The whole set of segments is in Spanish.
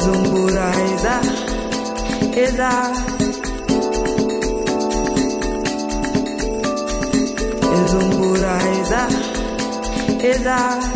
Zumbura Eza, Eza. Zumbura Eza, Eza.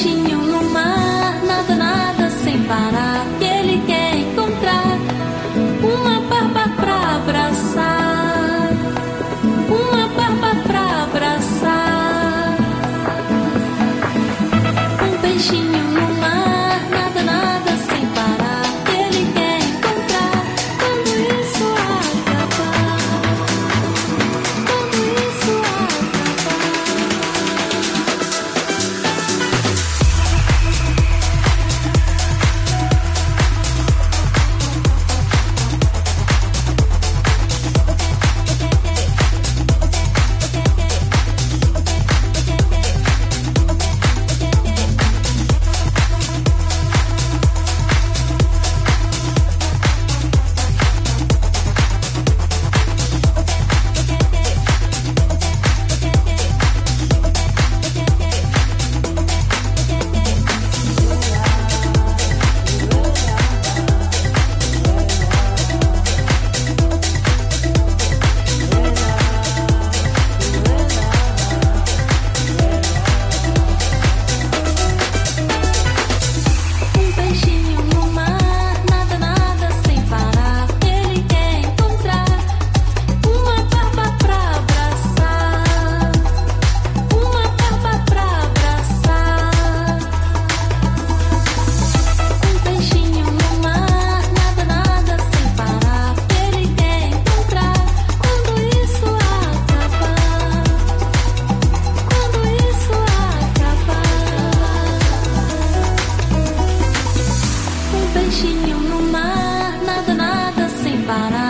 peixinho Eu no mar, nada, nada sem parar.